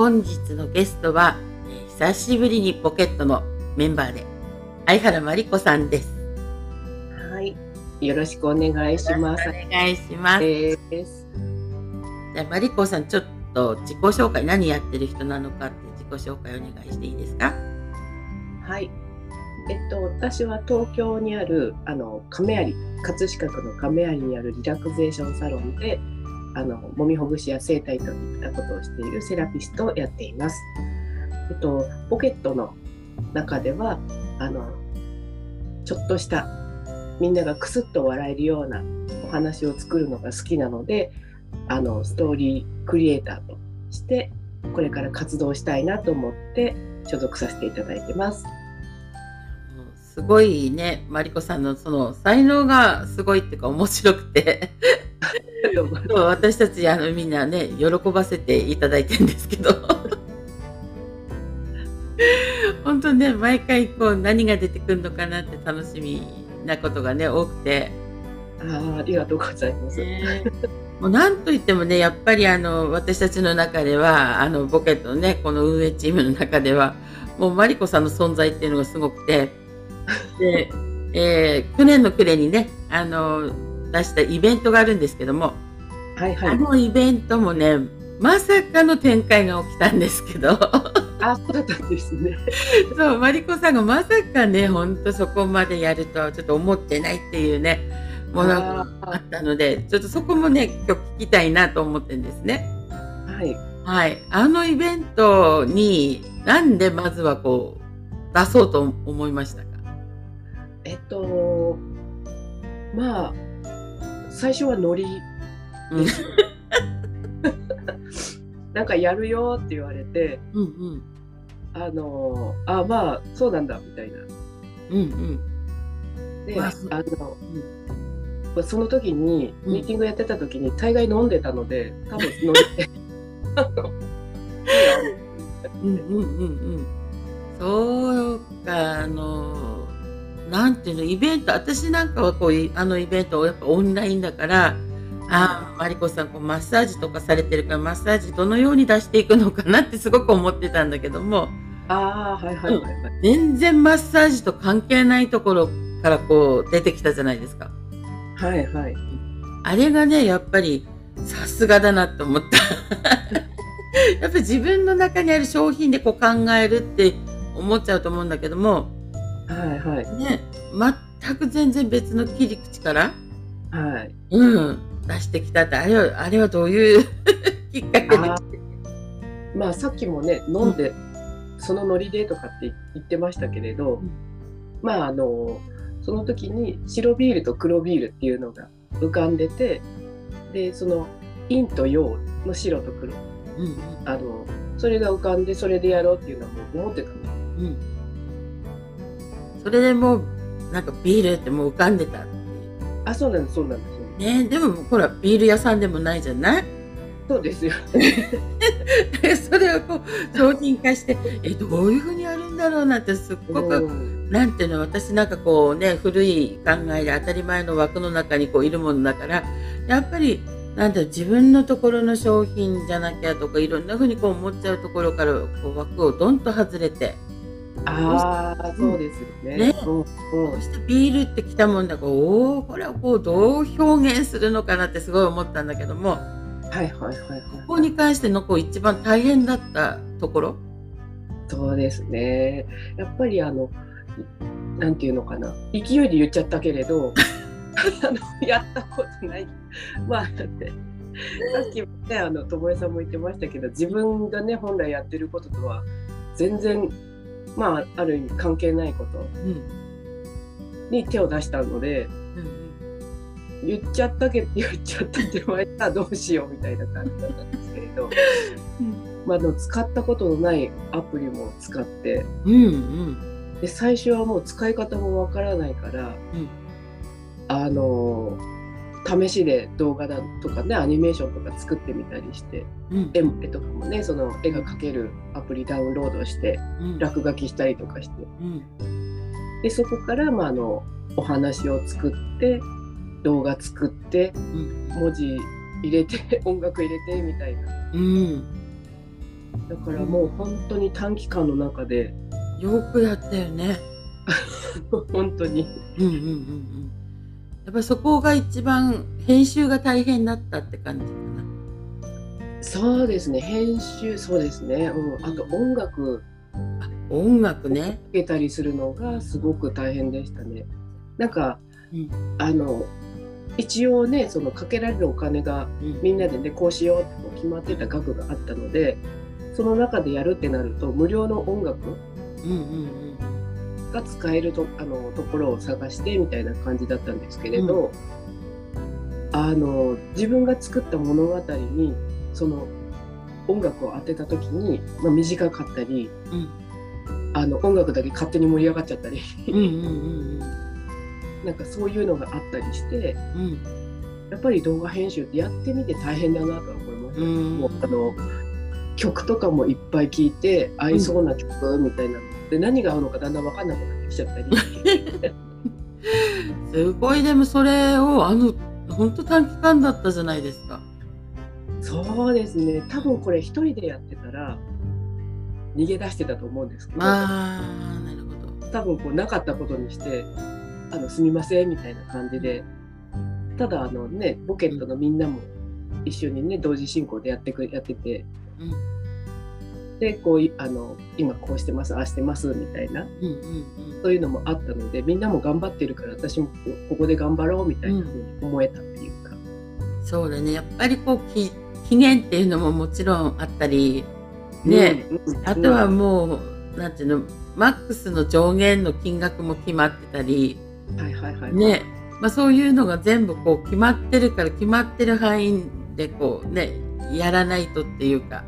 本日のゲストは、えー久しぶりにポケットのメンバーで相原真理子さんです。はい。よろしくお願いします。お願いします。じゃあマリコさんちょっと自己紹介何やってる人なのかって自己紹介お願いしていいですか？はい。えっと、私は東京にある、あの、亀有、葛飾区の亀有にあるリラクゼーションサロンで、あの、揉みほぐしや整体といったことをしているセラピストをやっています。えっと、ポケットの中では、あの、ちょっとした、みんながクスッと笑えるようなお話を作るのが好きなので、あの、ストーリークリエイターとして、これから活動したいなと思って所属させていただいてます。すごいねマリコさんのその才能がすごいっていうか面白くて私たちあのみんなね喜ばせていただいてるんですけど 本当ね毎回こう何が出てくるのかなって楽しみなことがね多くて。あーありがとうございます。ねもうなんといってもねやっぱりあの私たちの中ではあのボケットのねこの運営チームの中ではもうマリコさんの存在っていうのがすごくてで、えー去年の暮れにねあの出したイベントがあるんですけども、はいはい。あのイベントもねまさかの展開が起きたんですけどあ、そうだったんですね。そうマリコさんがまさかねほんとそこまでやるとはちょっと思ってないっていうねものがあったのでちょっとそこもね今日聞きたいなと思ってるんですね。はい。はい、あのイベントになんでまずはこう出そうと思いましたか？えっと、まあ、最初はノリ。うん。なんかやるよって言われて、うんうん。あの、あ、まあ、そうなんだみたいな。うんで、まああの、その時に、うん。ミーティングやってた時に、大概飲んでたので、多分ノリで。うんうんうんうん。そうかあのなんていうのイベント私なんかはこういあのイベントをやっぱオンラインだからあーマリコさんこうマッサージとかされてるからマッサージどのように出していくのかなってすごく思ってたんだけどもああ、はいはいはいはい。全然マッサージと関係ないところからこう出てきたじゃないですか。はいはい。あれがね、やっぱりさすがだなって思った。やっぱり自分の中にある商品でこう考えるって思っちゃうと思うんだけども、はいはい。ね、全く全然別の切り口から、はい。うん、出してきたって、あれは、あれはどういう きっかけで？あまあさっきもね飲んで、そのノリでとかって言ってましたけれど、うんまああのその時に白ビールと黒ビールっていうのが浮かんでてでその陰と陽の白と黒うんうんあのそれが浮かんでそれでやろうっていうのはもう思ってたの。うん。それでもう、なんかビールってもう浮かんでた。あそうなんですそうなんですよ。ね、でもほら、ビール屋さんでもないじゃない？そうですよ。で それをこう商品化してえどういうふうにやるんだろうなってすっごく、うんなんていうの私なんかこうね古い考えで当たり前の枠の中にこういるものだからやっぱりなんていうの自分のところの商品じゃなきゃとかいろんなふうにこう思っちゃうところからこう枠をどんと外れてああそうですよね。ねうんうしてビールってきたもんだからおおこれをこうどう表現するのかなってすごい思ったんだけどもはいはいはいはい。ここに関してのこう一番大変だったところ？そうですね。やっぱりあの、なんていうのかな、勢いで言っちゃったけれど、あのやったことない。まあ、だって、さっきもね、あの、友江さんも言ってましたけど、自分がね、本来やってることとは、全然、まあ、ある意味関係ないこと。うん。に手を出したので、うん言っちゃったけど、言っちゃったって言われたらどうしようみたいな感じだったんですけれど、まあ、でも使ったことのないアプリも使って、うんうん。で最初はもう使い方もわからないから、うん。あの試しで動画だとかねアニメーションとか作ってみたりしてうん。絵絵とかもねその絵が描けるアプリダウンロードしてうん。落書きしたりとかして。うん。でそこから、まあ、あのお話を作って動画作ってうん。文字入れて 音楽入れてみたいな。うん。だからもう本当に短期間の中でよくやったよね。本当に。うんうんうんうん。やっぱそこが一番編集が大変だったって感じかな。そうですね編集そうですね、うん、あと音楽。あ、音楽ね。つけたりするのがすごく大変でしたね。なんか、うん。あの一応ねそのかけられるお金がうん。みんなでねこうしようって決まってた額があったのでその中でやるってなると無料の音楽うんうんが使えるとあのところを探してみたいな感じだったんですけれど、あの自分が作った物語にその音楽を当てた時に、まあ、短かったりうん。あの音楽だけ勝手に盛り上がっちゃったり。なんかそういうのがあったりして。やっぱり動画編集ってやってみて大変だなとは思いましもうあの曲とかもいっぱい聴いて合いそうな曲みたいな。ので何が合うのかだんだん分かんなくなってきちゃったり。すごい。でもそれをあの本当短期間だったじゃないですか。そうですね多分これ一人でやってたら逃げ出してたと思うんですけど、ああなるほど。多分こうなかったことにしてあのすみませんみたいな感じでただあのねボケットのみんなも一緒にね同時進行でやってくやっててうんでこういあの今こうしてますああしてますみたいなうんうんうん。そういうのもあったのでみんなも頑張ってるから私もこここで頑張ろうみたいなふうに思えたっていうか、そうだねやっぱりこうき期限っていうのももちろんあったりね、うんうんあとはもうなんていうのマックスの上限の金額も決まってたりはいはいはいね、まあ、そういうのが全部こう決まってるから決まってる範囲でこうねやらないとっていうか。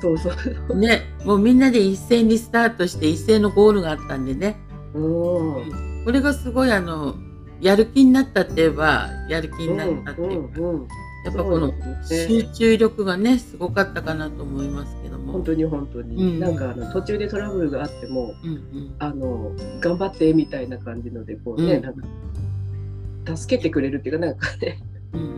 そうそう。ね。もうみんなで一斉にスタートして一斉のゴールがあったんでね。うん。これがすごいあのやる気になったって言えばやる気になったっていうか、うんうんうんやっぱこの集中力がねすごかったかなと思いますけども。本当に本当に、うんなんかあの途中でトラブルがあってもうんうん。あの頑張ってみたいな感じのでこうね、うん。なんか助けてくれるっていうかなんかねうんうん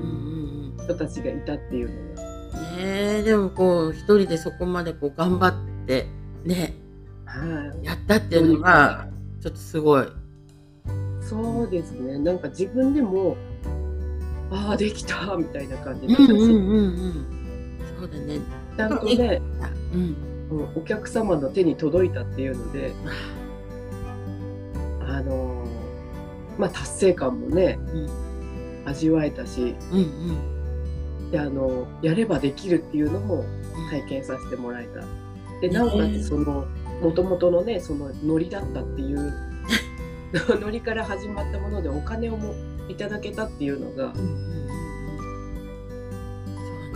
うん人たちがいたっていうのが。うんねえでもこう一人でそこまでこう頑張ってねはい。やったっていうのがちょっとすごい。そうですね。なんか自分でもああできたみたいな感じで、うんうんうんうん。そうだね。ちゃんとね、うん。うんお客様の手に届いたっていうのであのーまあ達成感もねうん味わえたしうんうんであのやればできるっていうのもうん。体験させてもらえた。でねなおかつその元々のねそのノリだったっていう ノリから始まったものでお金をもいただけたっていうのが。そう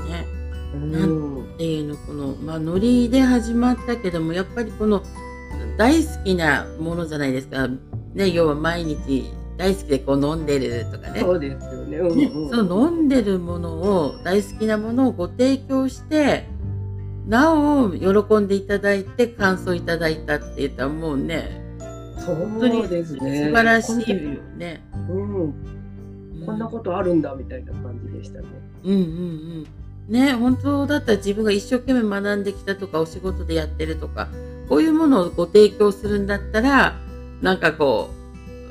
ね。うんっていうのこのまあノリで始まったけどもやっぱりこの大好きなものじゃないですか。ね要は毎日大好きでこう飲んでるとかね。そうですよね。うんねうんその飲んでるものを大好きなものをご提供してなお喜んでいただいて感想いただいたって言ったらもうね本当にそうですね。素晴らしいよね。うん、うんこんなことあるんだみたいな感じでしたね。うんうんうんね本当だったら自分が一生懸命学んできたとかお仕事でやってるとかこういうものをご提供するんだったらなんかこ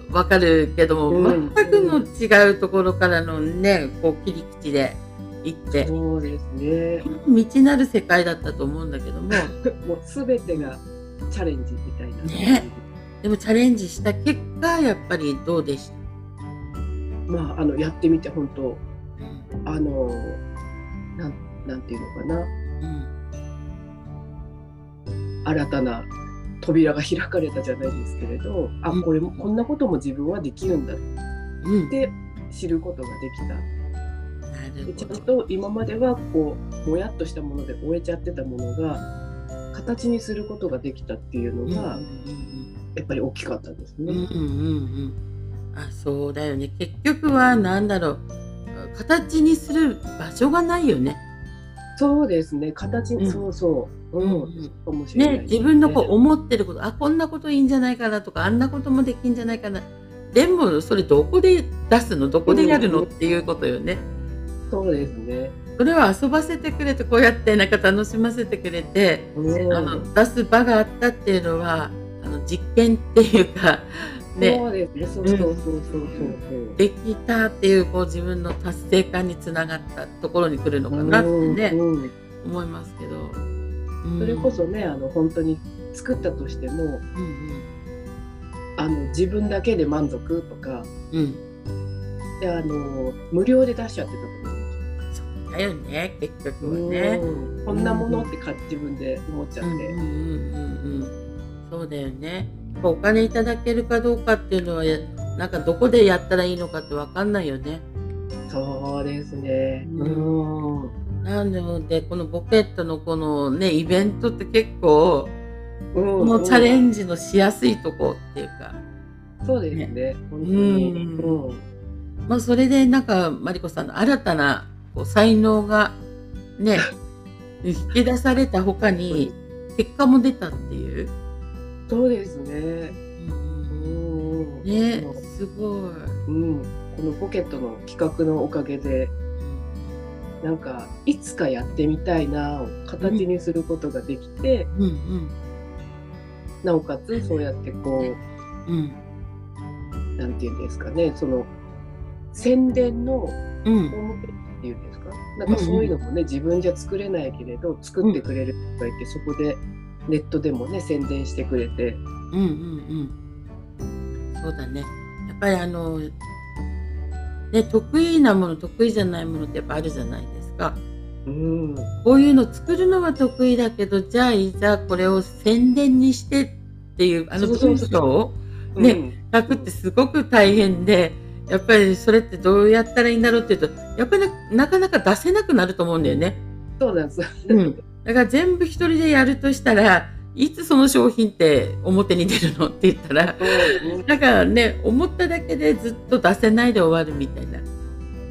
うわかるけども、うん全くの違うところからのねこう切り口で行ってそうですね。未知なる世界だったと思うんだけども もうすべてがチャレンジみたいな。ねでもチャレンジした結果やっぱりどうでした、まああのやってみて本当。うん。あのなんなんていうのかな。うん。新たな扉が開かれたじゃないですけれど、あうん。これもこんなことも自分はできるんだっうん、て知ることができた。なでちゃん。と今まではこうもやっとしたもので終えちゃってたものが形にすることができたっていうのが、うんやっぱり大きかったですね。うんうんうんうんうんあそうだよね。結局は何だろう。形にする場所がないよね。そうですね。形に、うん。そうそう、うん。うんうん。かもしれない。ね自分のこう思ってることあこんなこといいんじゃないかなとかあんなこともできんじゃないかな。でもそれどこで出すの？どこでやるの、うんっていうことよね。そうですね。それを遊ばせてくれてこうやってなんか楽しませてくれて、うん。あの出す場があったっていうのはあの実験っていうかねそうですね。そうそうそうそうそう。できたっていうこう自分の達成感につながったところに来るのかなってね、うんうん。思いますけど、うん。それこそね、あの本当に作ったとしても、うんあの自分だけで満足とか、うん。うんであの無料で出しちゃってたと思う。んですよそうだよね結局はね。うん。こんなものってか自分で思っちゃって、うんうんうんうんうん。そうだよね。お金いただけるかどうかっていうのはやなんかどこでやったらいいのかってわかんないよね。そうですね。ううんん。なのでこのボケットのこのねイベントって結構ここのチャレンジのしやすいとこっていうか、そうですね。本当に。うんうんまあそれでなんかマリコさんの新たなこう才能がね 引き出された他に結果も出たっていう。そうですね。うんうんねすごい。うん。このポケットの企画のおかげで、なんかいつかやってみたいなを形にすることができて、うんうんなおかつそうやってこう。うんなんていうんですかね、その宣伝のホうんームページっていうんですか、なんかそういうのもね、自分じゃ作れないけれど、作ってくれる人がいて、そこでネットでもね、宣伝してくれて、うんうんうん。そうだね。やっぱりあのね得意なもの得意じゃないものってやっぱあるじゃないですか。うん、こういうの作るのは得意だけどじゃあいざこれを宣伝にしてっていうあの文そう章をねうん。書くってすごく大変でやっぱりそれってどうやったらいいんだろうっていうとやっぱりななかなか出せなくなると思うんだよね。そうなんです。うんだから全部一人でやるとしたらいつその商品って表に出るのって言ったらうんだからね思っただけでずっと出せないで終わるみたいな。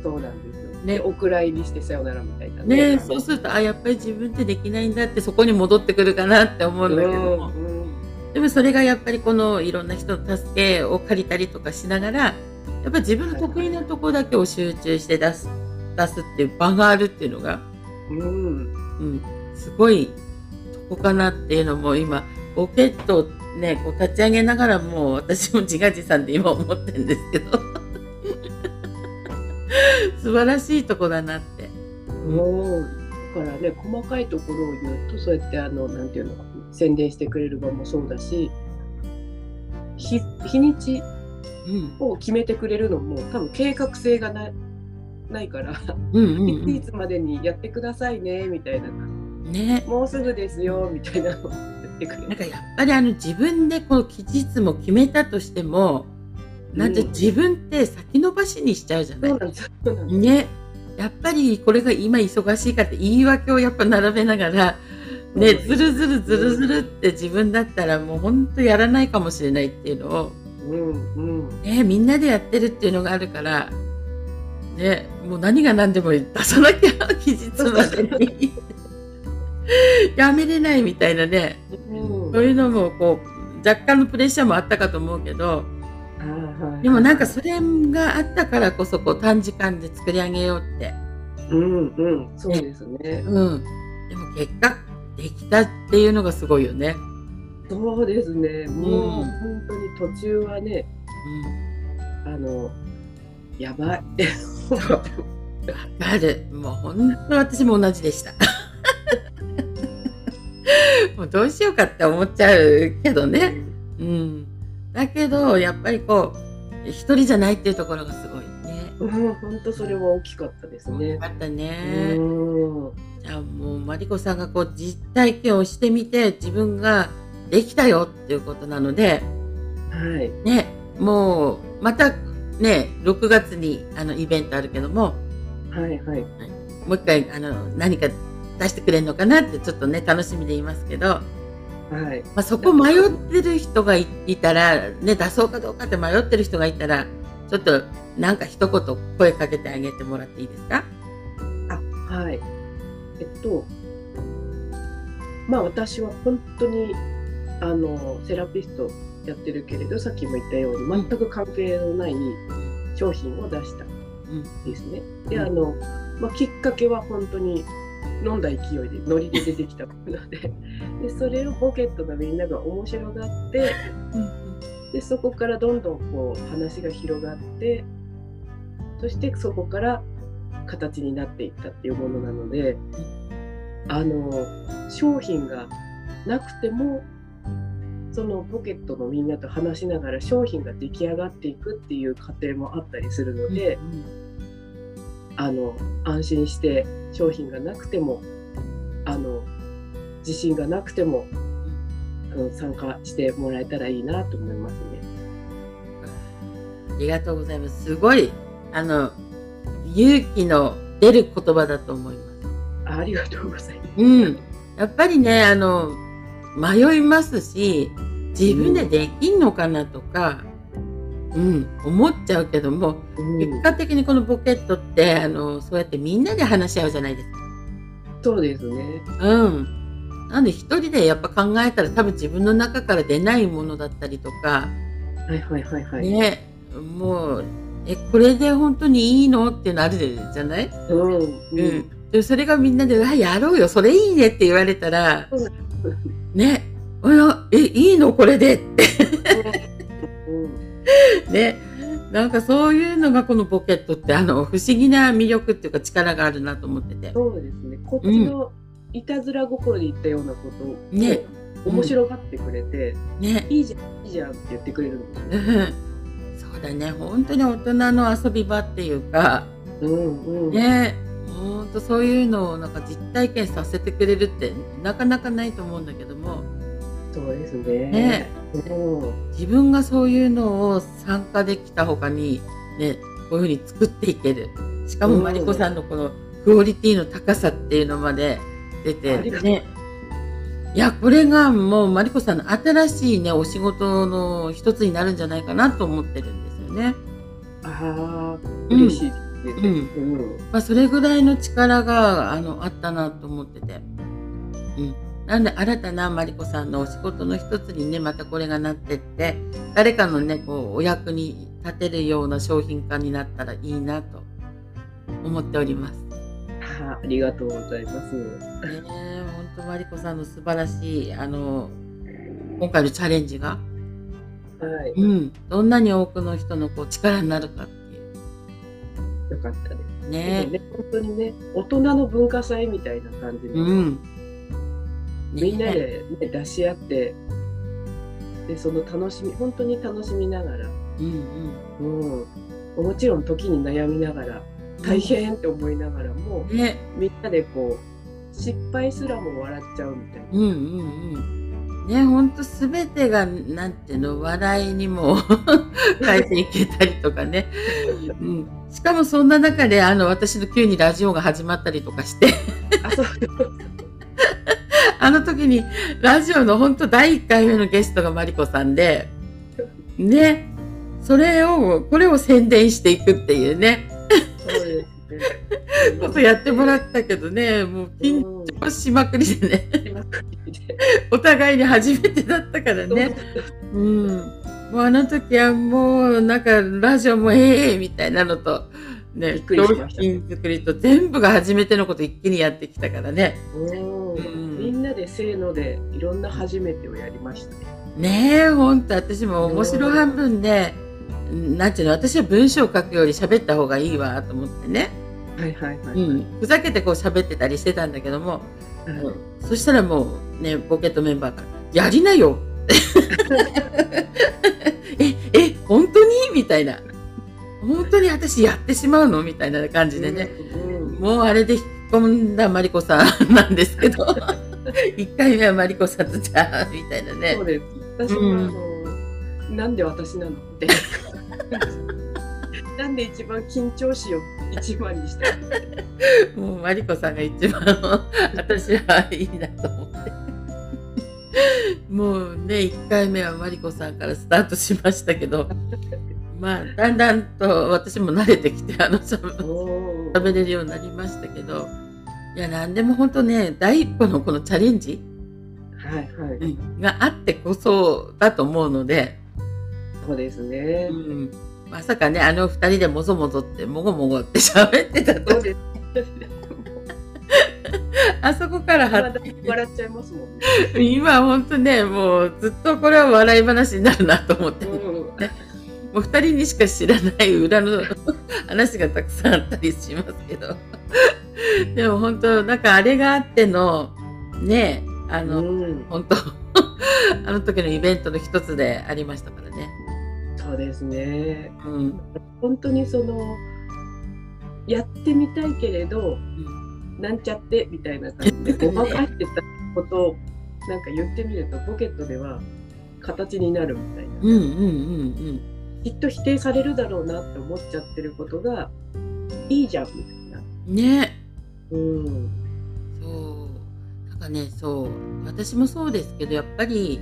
そうなんですよ。ね。で、お蔵入りしてさよならみたいなね。そうするとあやっぱり自分ってできないんだってそこに戻ってくるかなって思うんだけども、うんでもそれがやっぱりこのいろんな人の助けを借りたりとかしながらやっぱり自分の得意なところだけを集中して出す出すっていう場があるっていうのが、うん、うん、すごいとこかなっていうのも今ポケットをねこう立ち上げながらもう私も自画自賛で今思ってるんですけど。素晴らしいとこだなって。もうだからね細かいところを言うとそうやってあのなんていうの宣伝してくれる場もそうだし日日にちうん。を決めてくれるのも多分計画性がないないから、うんうんういついつまでにやってくださいねみたいな、ん、ね。もうすぐですよみたいなのを言ってくれる。なんかやっぱりあの自分でこう期日も決めたとしても、なんてうん自分って先延ばしにしちゃうじゃない。そう。なんですそうなんです。ね、やっぱりこれが今忙しいかって言い訳をやっぱ並べながら、ね、ずるずるずるずるって自分だったらもう本当やらないかもしれないっていうのを、うんうん。ね、みんなでやってるっていうのがあるから、ね、もう何が何でも出さなきゃ 期日までに やめれないみたいなね。うんそういうのもこう若干のプレッシャーもあったかと思うけどはいでもなんかそれがあったからこそこう短時間で作り上げようって、うんうんそうですね。うん、でも結果できたっていうのがすごいよね。そうですね。もう、うん本当に途中はねあのやばい。うん、わかるもう本当私も同じでした。もうどうしようかって思っちゃうけどね。うん、だけどやっぱりこう一人じゃないっていうところがすごいね。うん、本当それは大きかったですよね。かったうね。ん、じゃあもうマリコさんがこう実体験をしてみて自分ができたよっていうことなのではい。ねもうまたね6月にあのイベントあるけどもはいはい。もう一回あの何か出してくれるのかなってちょっとね楽しみでいますけど、はい。まあ、そこ迷ってる人がいいたらね出そうかどうかって迷ってる人がいたらちょっとなんか一言声かけてあげてもらっていいですか？あ、はい。えっと、まあ私は本当にあのセラピストやってるけれど、さっきも言ったように全く関係のない商品を出したですね。で、うんあのまあ、きっかけは本当に飲んだ勢いでノリで出てきたもので。でそれをポケットのみんなが面白がってでそこからどんどんこう話が広がってそしてそこから形になっていったっていうものなのであの商品がなくてもそのポケットのみんなと話しながら商品が出来上がっていくっていう過程もあったりするので、あの安心して商品がなくてもあの自信がなくてもあの参加してもらえたらいいなと思いますね。ありがとうございます。すごいあの勇気の出る言葉だと思います。あありがとうございます。うん、やっぱりねあの迷いますし自分でできんのかなとか、うん、思っちゃうけどもうん。結果的にこのポケットってあのそうやってみんなで話し合うじゃないですか。そうですね。うん、なんで一人でやっぱ考えたら多分自分の中から出ないものだったりとか、はいはいはいはい。ね。もうえこれで本当にいいの？っていうのあるじゃない、うんううん。ん。でそれがみんなで「うわやろうよ。それいいね」って言われたらうんね「あらえいいの？これで」って。う ん ね。なんかそういうのがこのポケットってあの不思議な魅力っていうか力があるなと思ってて。そうですね。こっちのいたずら心で言ったようなことを、ね。面白がってくれて、ね。いいじゃんいいじゃんって言ってくれるんですうね。ん そうだね。本当に大人の遊び場っていうか。うんうん。ね。本当そういうのをなんか実体験させてくれるってなかなかないと思うんだけどもそうですね。ねうん。自分がそういうのを参加できたほかにねこういうふうに作っていけるしかもうんマリコさんのこのクオリティの高さっていうのまで出てねいやこれがもうマリコさんの新しいねお仕事の一つになるんじゃないかなと思ってるんですよね。あ嬉しい。うんうん。まあ、それぐらいの力があのあったなと思ってて、うん、新たなマリコさんのお仕事の一つにねまたこれがなってって誰かのねこうお役に立てるような商品化になったらいいなと思っております。あありがとうございます。ねえ本当マリコさんの素晴らしいあの今回のチャレンジが、はい。うん、どんなに多くの人のこう力になるかっていうよかったです。ね。ね、本当にね、大人の文化祭みたいな感じで、うん。みんなねで、ね、出し合って、で、その楽しみ、本当に楽しみながら、うんうんうん、もちろん時に悩みながら、大変って思いながらも、ねみんなでこう、失敗すらも笑っちゃうみたいな。うんうんうん。ね、ほんとすべてが、なんていうの、笑いにも変えていけたりとかね。うん。しかもそんな中で、あの、私の急にラジオが始まったりとかして、あ、そう あの時に、ラジオの本当第1回目のゲストがマリコさんで、ね、それを、これを宣伝していくっていうね、そうですね。ことやってもらったけどね、もう緊うん張しまくりでね、お互いに初めてだったからね。うん。もうあの時はもうなんかラジオもええみたいなのと、ね、商品作りと全部が初めてのこと一気にやってきたからね。でせーのでいろんな初めてをやりましたね。ねえ、ほんと私も面白半分で、なんていうの、私は文章を書くより喋った方がいいわと思ってね。はいはいはい。うん。ふざけてこう喋ってたりしてたんだけども、はいそしたらもうね、ポケットメンバーから、やりなよ え、え、本当に？みたいな。本当に私やってしまうの？みたいな感じでね。うんもうあれで引っ込んだマリコさんなんですけど、1回目はマリコさんとじゃあ、みたいなねそう。です。私は、うんあのなんで私なの？って。なんで一番緊張しを一番にしたのもうマリコさんが一番私はいいなと思って。もうね、1回目はマリコさんからスタートしましたけど、まあ、だんだんと私も慣れてきて、あの、しゃべれるようになりましたけど、いや、なんでも本当ね、第一歩のこのチャレンジはいはい。があってこそだと思うので、そうですねう。ん、まさかね、あの二人でもぞもぞって、もごもごって喋ってたと。あそこから笑っちゃいますもんね。今本当ねもうずっとこれは笑い話になるなと思って、もうんう二人にしか知らない裏の話がたくさんあったりしますけど でも本当なんかあれがあってのねあの、うん、本当 あの時のイベントの一つでありましたからね。そうですね。うん本当にそのやってみたいけれどなんちゃってみたいな感じで ごまかしてたことをなんか言ってみるとポケットでは形になるみたいな、うんうんうんきっと否定されるだろうなって思っちゃってることがいいじゃんみたいな。うんね。うん。そう。なんかねそう私もそうですけどやっぱり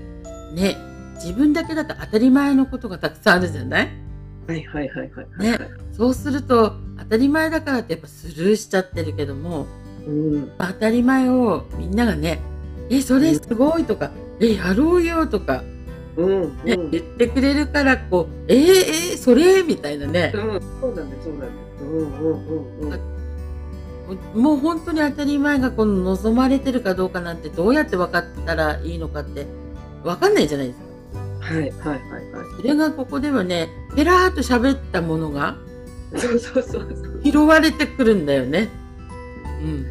ね自分だけだと当たり前のことがたくさんあるじゃない？はいはいはいはいはい、ね。そうすると当たり前だからってやっぱスルーしちゃってるけどもうん。当たり前をみんながね「えそれすごい」とか「えやろうよ」とか、うんうん。ね言ってくれるからこう「えー、えー、それ?」みたいなね。うん、そうなんですそうなんです。うんうんうんうん。もう本当に当たり前がこの望まれてるかどうかなんてどうやって分かったらいいのかって分かんないじゃないですか。はいはいはいはい。それがここではねペラーっと喋ったものがそうそうそう。拾われてくるんだよね。うん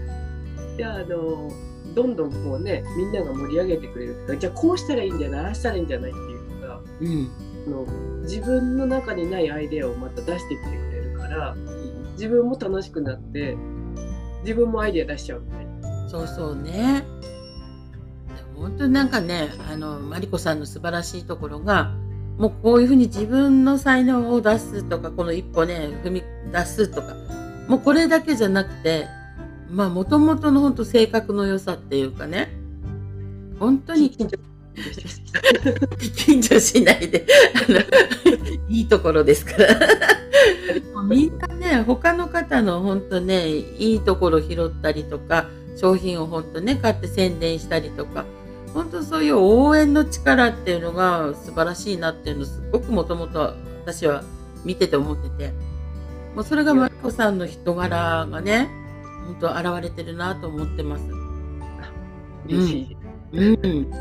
じゃああのどんどんこうねみんなが盛り上げてくれるとかじゃあこうしたらいいんじゃないああしたらいいんじゃないっていうのがうんあの自分の中にないアイデアをまた出してきてくれるから自分も楽しくなって自分もアイデア出しちゃうみたいな。そうそうね。本当になんかねあのマリコさんの素晴らしいところがもうこういうふうに自分の才能を出すとかこの一歩ね踏み出すとかもうこれだけじゃなくてまあもともとの本当性格の良さっていうかね本当に緊張緊張しないでいいところですから ね他の方の本当ねいいところ拾ったりとか商品を本当ね買って宣伝したりとか本当そういう応援の力っていうのが素晴らしいなっていうのすごくもともと私は見てて思ってて。もうそれがマリコさんの人柄がね本当現れてるなと思ってます。嬉しい。うん、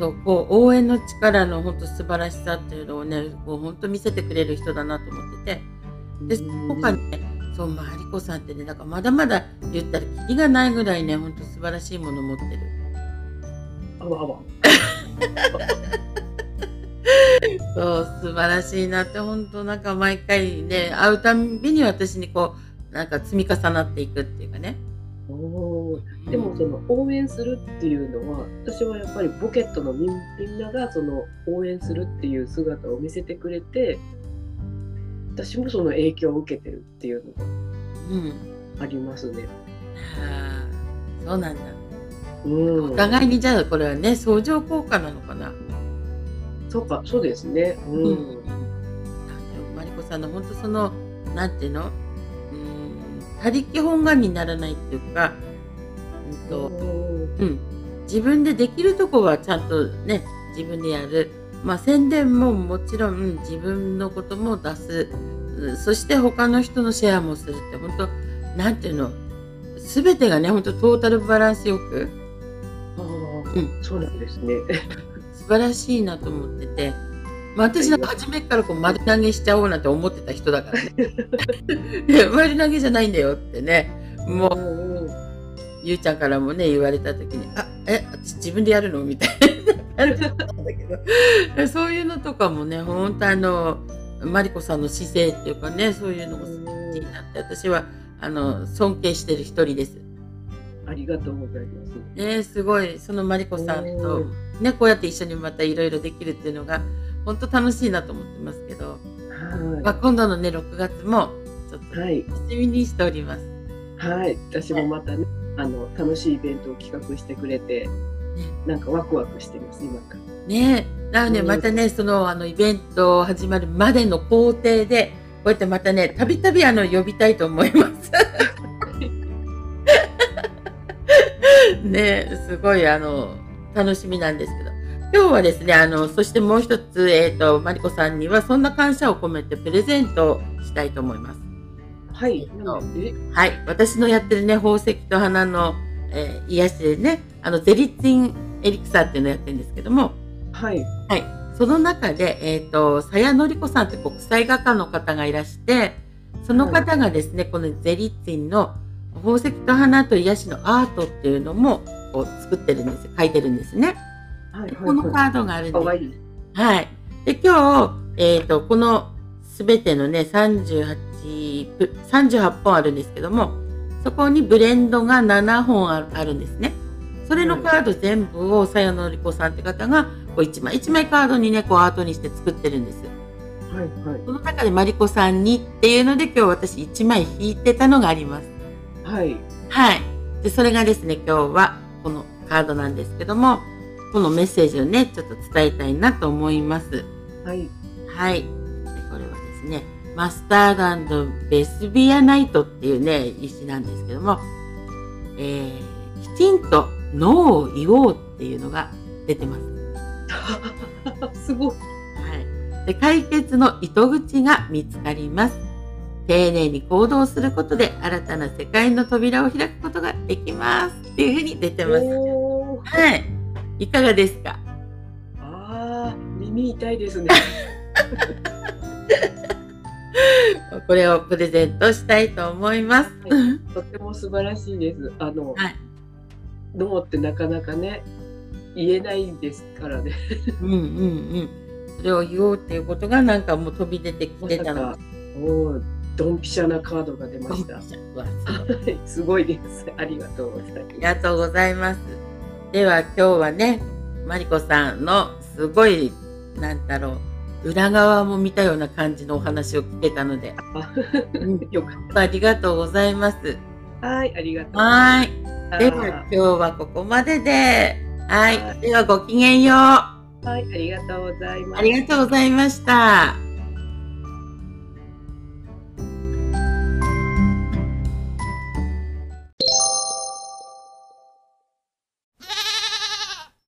そうこう応援の力の本当素晴らしさっていうのをねこう本当見せてくれる人だなと思っててでそこかね。そうマリコさんってねなんかまだまだ言ったらキリがないぐらいね本当素晴らしいもの持ってる。あわあわ。そう素晴らしいなって本当なんか毎回ね会うたんびに私にこうなんか積み重なっていくっていうかね。おー。でもその応援するっていうのは私はやっぱりポケットのみんながその応援するっていう姿を見せてくれて私もその影響を受けてるっていうのうん。がありますね。あーそうなんだ。うん、お互いにじゃあこれはね相乗効果なのかな？そうかそうですね。うん。うん。マリコさんの本当そのなんていうの？うん他力本願にならないっていうか、うんとうん、自分でできるとこはちゃんとね自分でやる、まあ、宣伝ももちろん自分のことも出す。うんそして他の人のシェアもするって本当なんていうの？全てがね本当トータルバランスよく。あーうん。そうなんですね。素晴らしいなと思ってて、まあ、私なんか初めからこう丸投げしちゃおうなんて思ってた人だからね。丸投げじゃないんだよってね。もうゆうちゃんからもね言われた時に「あえ私自分でやるの?」みたいな そういうのとかもね本当あのマリコさんの姿勢っていうかねそういうのもすごくいいなって私はあの尊敬してる一人です。ありがとうございます。ねすごい。そのマリコさんとねこうやって一緒にまたいろいろできるっていうのが本当楽しいなと思ってますけど、まあ、は今度のね6月もちょっとい、はい、楽しみにしております。はい、私もまたね、あの楽しいイベントを企画してくれて、なんかワクワクしてます今から。ねなのでうんまたねそのあのイベント始まるまでの工程でこうやってまたねたびたびあの呼びたいと思います。ねすごいあの楽しみなんですけど今日はですねあのそしてもう一つ、えー、とマリコさんにはそんな感謝を込めてプレゼントをしたいと思います。はい。はい、私のやってるね、宝石と花の、えー癒しでね、あの、ゼリツィンエリクサーっていうのをやってるんですけども、はい。はい、その中で、えっ、と、さやのりこさんって国際画家の方がいらして、その方がですね、このゼリツィンの宝石と花と癒しのアートっていうのもこう作ってるんですよ。書いてるんですね。はい。このカードがあるんです。かわいい。はい。で、今日、えっ、と、このすべてのね、38ぷ、38本あるんですけども、そこにブレンドが7本ああるんですね。それのカード全部をさやのりこさんって方が、こう一枚一枚カードにね、こうアートにして作ってるんです。はい。はい。その中でマリコさんにっていうので、今日私1枚引いてたのがあります。はい。はい。で、それがですね、今日はこのカードなんですけども、このメッセージをね、ちょっと伝えたいなと思います。はい。はい。でこれはですね、マスタードベスビアナイトっていうね、石なんですけども、えー、きちんとノーを言おうっていうのが出てます。すごい。はい。で、解決の糸口が見つかります。丁寧に行動することで新たな世界の扉を開くことができます。っていうふうに出てます。はい。いかがですか？ああ、耳痛いですね。これをプレゼントしたいと思います。とても素晴らしいです。あの、はい。ノーってなかなかね、言えないですからね。うんうんうん。それを言おうっていうことがなんかもう飛び出てきてたのおードンピシャなカードが出ました。すごいです。ありがとうございありがとうございます。では今日はね、マリコさんのすごい、なんだろう、裏側も見たような感じのお話を聞けたので、うんます。よかっありがとうございます。た。はい、ありがとう。はーい。あでは今日はここまでで、はい。はいではごきげんよう。はい、ありがとうございます。ありがとうございました。